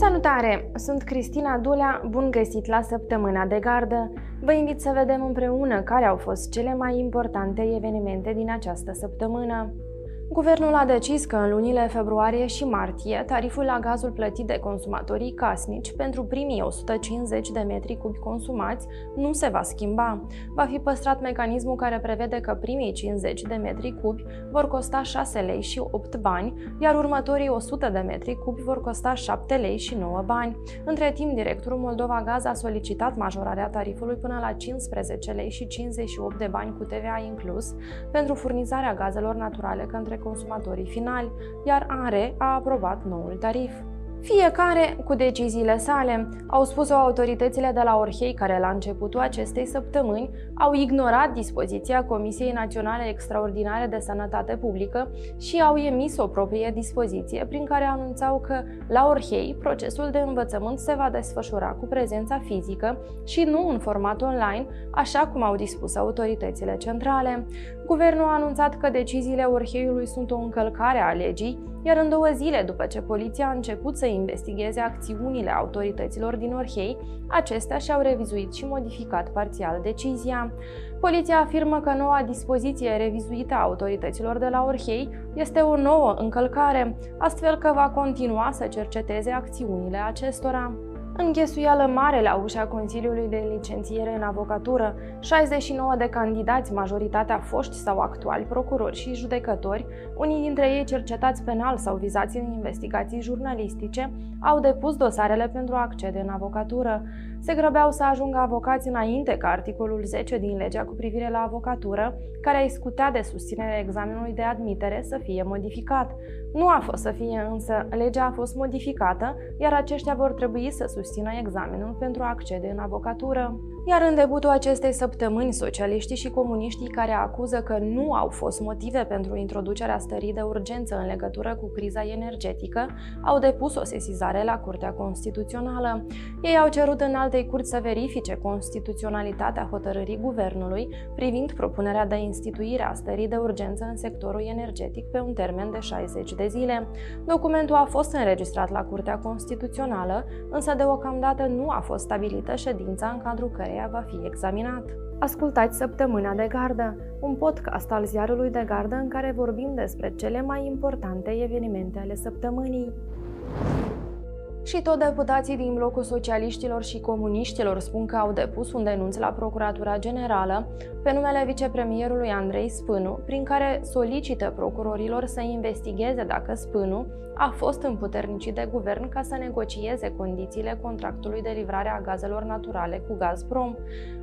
Salutare! Sunt Cristina Dulea, bun găsit la Săptămâna de Gardă. Vă invit să vedem împreună care au fost cele mai importante evenimente din această săptămână. Guvernul a decis că în lunile februarie și martie tariful la gazul plătit de consumatorii casnici pentru primii 150 de metri cubi consumați nu se va schimba. Va fi păstrat mecanismul care prevede că primii 50 de metri cubi vor costa 6 lei și 8 bani, iar următorii 100 de metri cubi vor costa 7 lei și 9 bani. Între timp, directorul Moldova Gaz a solicitat majorarea tarifului până la 15 lei și 58 de bani cu TVA inclus pentru furnizarea gazelor naturale către consumatorii finali, iar ARE a aprobat noul tarif. Fiecare cu deciziile sale, au spus-o autoritățile de la Orhei care la începutul acestei săptămâni au ignorat dispoziția Comisiei Naționale Extraordinare de Sănătate Publică și au emis o proprie dispoziție prin care anunțau că la Orhei procesul de învățământ se va desfășura cu prezența fizică și nu în format online, așa cum au dispus autoritățile centrale. Guvernul a anunțat că deciziile Orheiului sunt o încălcare a legii, iar în două zile după ce poliția a început să investigheze acțiunile autorităților din Orhei, acestea și-au revizuit și modificat parțial decizia. Poliția afirmă că noua dispoziție revizuită a autorităților de la Orhei este o nouă încălcare, astfel că va continua să cerceteze acțiunile acestora. Înghesuială mare la ușa Consiliului de Licențiere în Avocatură, 69 de candidați, majoritatea foști sau actuali procurori și judecători, unii dintre ei cercetați penal sau vizați în investigații jurnalistice, au depus dosarele pentru a accede în avocatură. Se grăbeau să ajungă avocați înainte ca articolul 10 din legea cu privire la avocatură, care îi scutea de susținerea examenului de admitere, să fie modificat. Nu a fost să fie însă, legea a fost modificată, iar aceștia vor trebui să susțină examenul pentru a accede în avocatură. Iar în debutul acestei săptămâni, socialiștii și comuniștii care acuză că nu au fost motive pentru introducerea stării de urgență în legătură cu criza energetică, au depus o sesizare la Curtea Constituțională. Ei au cerut în altei curți să verifice constituționalitatea hotărârii guvernului privind propunerea de instituire a stării de urgență în sectorul energetic pe un termen de 60 de zile. Documentul a fost înregistrat la Curtea Constituțională, însă deocamdată nu a fost stabilită ședința în cadrul căreia căreia va fi examinat. Ascultați Săptămâna de Gardă, un podcast al ziarului de gardă în care vorbim despre cele mai importante evenimente ale săptămânii. Și tot deputații din blocul socialiștilor și comuniștilor spun că au depus un denunț la Procuratura Generală pe numele vicepremierului Andrei Spânu, prin care solicită procurorilor să investigheze dacă Spânu a fost împuternicit de guvern ca să negocieze condițiile contractului de livrare a gazelor naturale cu Gazprom.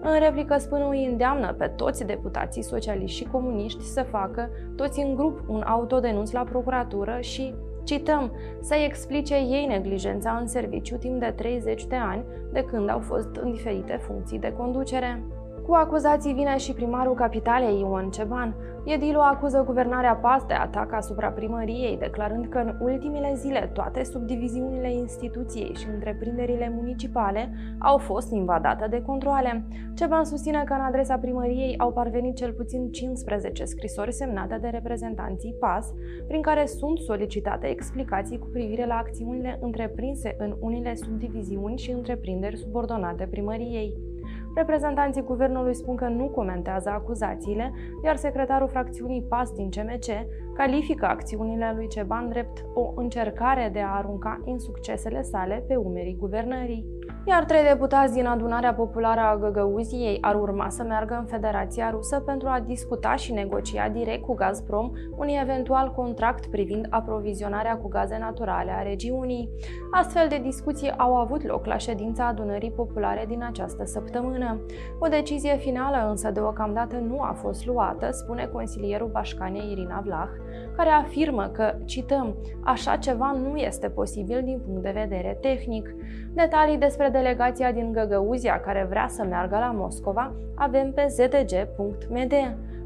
În replică, Spânu îi îndeamnă pe toți deputații socialiști și comuniști să facă, toți în grup, un autodenunț la procuratură și Cităm, să-i explice ei neglijența în serviciu timp de 30 de ani de când au fost în diferite funcții de conducere. Cu acuzații vine și primarul capitalei Ion Ceban. Edilul acuză guvernarea PAS de atac asupra primăriei, declarând că în ultimile zile toate subdiviziunile instituției și întreprinderile municipale au fost invadate de controle. Ceban susține că în adresa primăriei au parvenit cel puțin 15 scrisori semnate de reprezentanții PAS, prin care sunt solicitate explicații cu privire la acțiunile întreprinse în unele subdiviziuni și întreprinderi subordonate primăriei. Reprezentanții guvernului spun că nu comentează acuzațiile, iar secretarul fracțiunii PAS din CMC califică acțiunile lui Ceban drept o încercare de a arunca insuccesele sale pe umerii guvernării. Iar trei deputați din adunarea populară a Găgăuziei ar urma să meargă în Federația Rusă pentru a discuta și negocia direct cu Gazprom un eventual contract privind aprovizionarea cu gaze naturale a regiunii. Astfel de discuții au avut loc la ședința adunării populare din această săptămână. O decizie finală însă deocamdată nu a fost luată, spune consilierul Bașcanei Irina Vlah, care afirmă că, cităm, așa ceva nu este posibil din punct de vedere tehnic. Detalii despre delegația din Găgăuzia care vrea să meargă la Moscova avem pe zdg.md.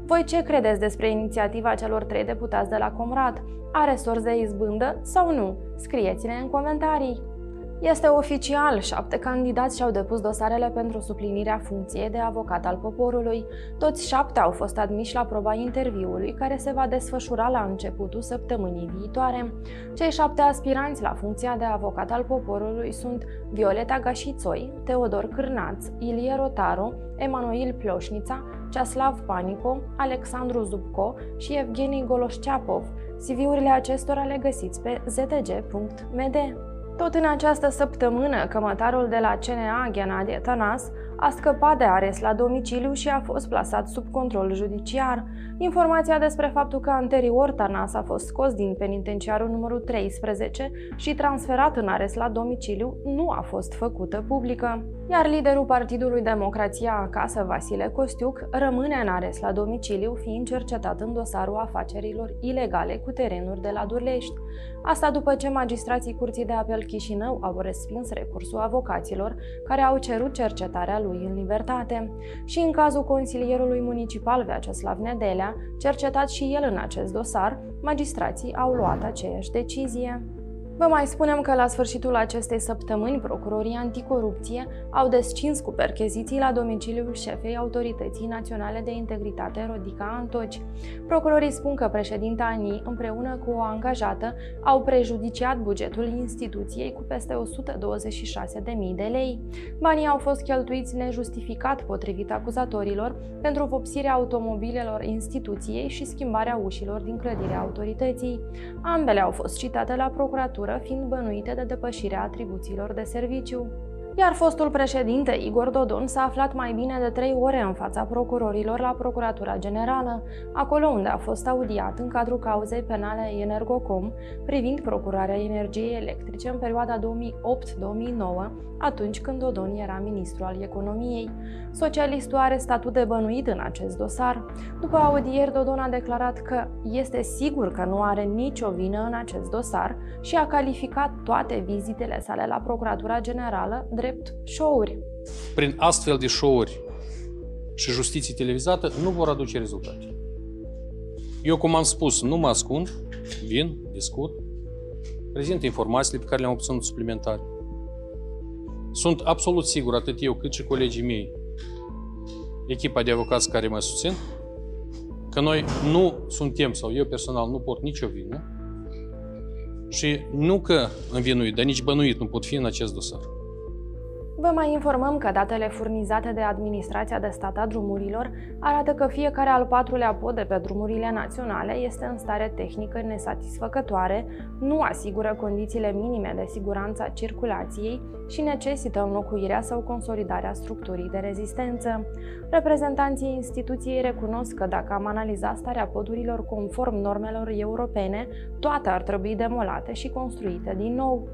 Voi ce credeți despre inițiativa celor trei deputați de la Comrat? Are sorți de izbândă sau nu? Scrieți-ne în comentarii! Este oficial, șapte candidați și-au depus dosarele pentru suplinirea funcției de avocat al poporului. Toți șapte au fost admiși la proba interviului, care se va desfășura la începutul săptămânii viitoare. Cei șapte aspiranți la funcția de avocat al poporului sunt Violeta Gașițoi, Teodor Cârnaț, Ilie Rotaru, Emanuel Ploșnița, Ceaslav Panico, Alexandru Zubco și Evgeni Goloșceapov. CV-urile acestora le găsiți pe zdg.md. Tot în această săptămână, cămătarul de la CNA, Ghenadie Tanas, a scăpat de arest la domiciliu și a fost plasat sub control judiciar. Informația despre faptul că anterior Tanas a fost scos din penitenciarul numărul 13 și transferat în arest la domiciliu nu a fost făcută publică. Iar liderul Partidului Democrația Acasă, Vasile Costiuc, rămâne în arest la domiciliu, fiind cercetat în dosarul afacerilor ilegale cu terenuri de la Durlești. Asta după ce magistrații Curții de Apel Chișinău au respins recursul avocaților care au cerut cercetarea lui în libertate. Și în cazul consilierului municipal Vyacheslav Nedelea, cercetat și el în acest dosar, magistrații au luat aceeași decizie. Vă mai spunem că la sfârșitul acestei săptămâni, procurorii anticorupție au descins cu percheziții la domiciliul șefei Autorității Naționale de Integritate Rodica Antoci. Procurorii spun că președinta ANI, împreună cu o angajată, au prejudiciat bugetul instituției cu peste 126.000 de lei. Banii au fost cheltuiți nejustificat potrivit acuzatorilor pentru vopsirea automobilelor instituției și schimbarea ușilor din clădirea autorității. Ambele au fost citate la procuratură procuratură, fiind bănuite de depășirea atribuțiilor de serviciu iar fostul președinte Igor Dodon s-a aflat mai bine de trei ore în fața procurorilor la Procuratura Generală, acolo unde a fost audiat în cadrul cauzei penale Energocom privind procurarea energiei electrice în perioada 2008-2009, atunci când Dodon era ministru al economiei. Socialistul are statut de bănuit în acest dosar. După audieri, Dodon a declarat că este sigur că nu are nicio vină în acest dosar și a calificat toate vizitele sale la Procuratura Generală drept show-uri. Prin astfel de show-uri și justiție televizată nu vor aduce rezultate. Eu, cum am spus, nu mă ascund, vin, discut, prezint informațiile pe care le-am obținut suplimentare. Sunt absolut sigur, atât eu cât și colegii mei, echipa de avocați care mă susțin, că noi nu suntem, sau eu personal nu port nicio vină și nu că învinuit, dar nici bănuit nu pot fi în acest dosar. Vă mai informăm că datele furnizate de Administrația de Stat a Drumurilor arată că fiecare al patrulea pod de pe drumurile naționale este în stare tehnică nesatisfăcătoare, nu asigură condițiile minime de siguranță a circulației și necesită înlocuirea sau consolidarea structurii de rezistență. Reprezentanții instituției recunosc că dacă am analizat starea podurilor conform normelor europene, toate ar trebui demolate și construite din nou.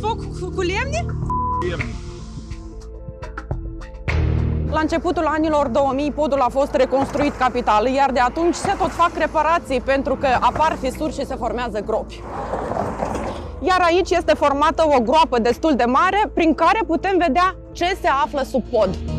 Foc cu lemne? Lemne. La începutul anilor 2000, podul a fost reconstruit capital, iar de atunci se tot fac reparații pentru că apar fisuri și se formează gropi. Iar aici este formată o groapă destul de mare prin care putem vedea ce se află sub pod.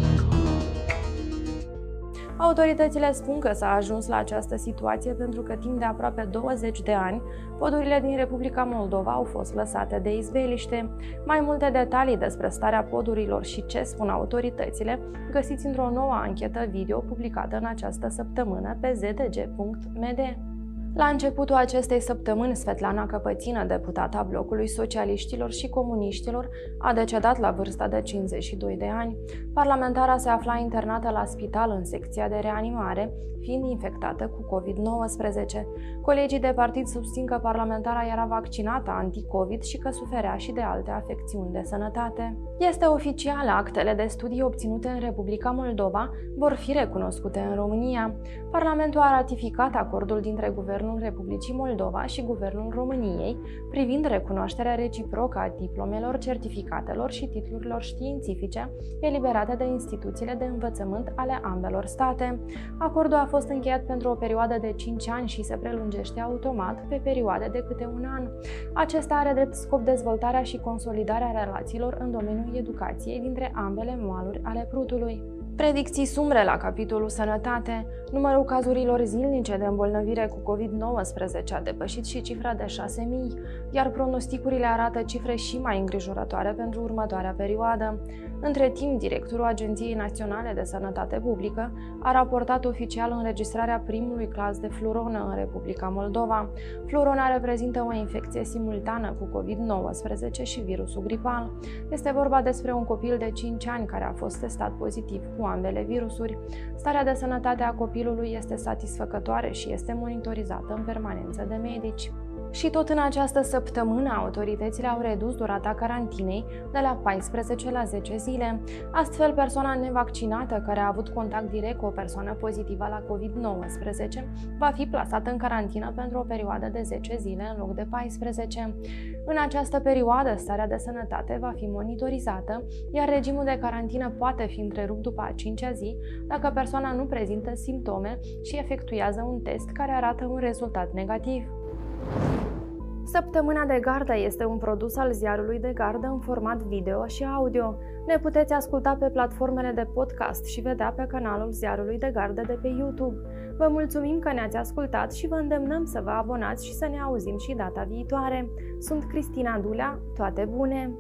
Autoritățile spun că s-a ajuns la această situație pentru că timp de aproape 20 de ani, podurile din Republica Moldova au fost lăsate de izbeliște. Mai multe detalii despre starea podurilor și ce spun autoritățile găsiți într-o nouă anchetă video publicată în această săptămână pe zdg.md. La începutul acestei săptămâni, Svetlana Căpățină, deputata blocului socialiștilor și comuniștilor, a decedat la vârsta de 52 de ani. Parlamentara se afla internată la spital în secția de reanimare, fiind infectată cu COVID-19. Colegii de partid susțin că parlamentara era vaccinată anti-COVID și că suferea și de alte afecțiuni de sănătate. Este oficial, actele de studii obținute în Republica Moldova vor fi recunoscute în România. Parlamentul a ratificat acordul dintre Guvernul Republicii Moldova și Guvernul României privind recunoașterea reciprocă a diplomelor, certificatelor și titlurilor științifice eliberate de instituțiile de învățământ ale ambelor state. Acordul a fost încheiat pentru o perioadă de 5 ani și se prelungește automat pe perioade de câte un an. Acesta are drept scop dezvoltarea și consolidarea relațiilor în domeniul educației dintre ambele moaluri ale Prutului. Predicții sumbre la capitolul sănătate, numărul cazurilor zilnice de îmbolnăvire cu COVID-19 a depășit și cifra de 6.000, iar pronosticurile arată cifre și mai îngrijorătoare pentru următoarea perioadă. Între timp, directorul Agenției Naționale de Sănătate Publică a raportat oficial înregistrarea primului caz de fluronă în Republica Moldova. Flurona reprezintă o infecție simultană cu COVID-19 și virusul gripal. Este vorba despre un copil de 5 ani care a fost testat pozitiv cu ambele virusuri. Starea de sănătate a copilului este satisfăcătoare și este monitorizată în permanență de medici. Și tot în această săptămână, autoritățile au redus durata carantinei de la 14 la 10 zile. Astfel, persoana nevaccinată care a avut contact direct cu o persoană pozitivă la COVID-19 va fi plasată în carantină pentru o perioadă de 10 zile în loc de 14. În această perioadă, starea de sănătate va fi monitorizată, iar regimul de carantină poate fi întrerupt după a cincea zi dacă persoana nu prezintă simptome și efectuează un test care arată un rezultat negativ. Săptămâna de gardă este un produs al ziarului de gardă în format video și audio. Ne puteți asculta pe platformele de podcast și vedea pe canalul ziarului de gardă de pe YouTube. Vă mulțumim că ne-ați ascultat și vă îndemnăm să vă abonați și să ne auzim și data viitoare. Sunt Cristina Dulea, toate bune!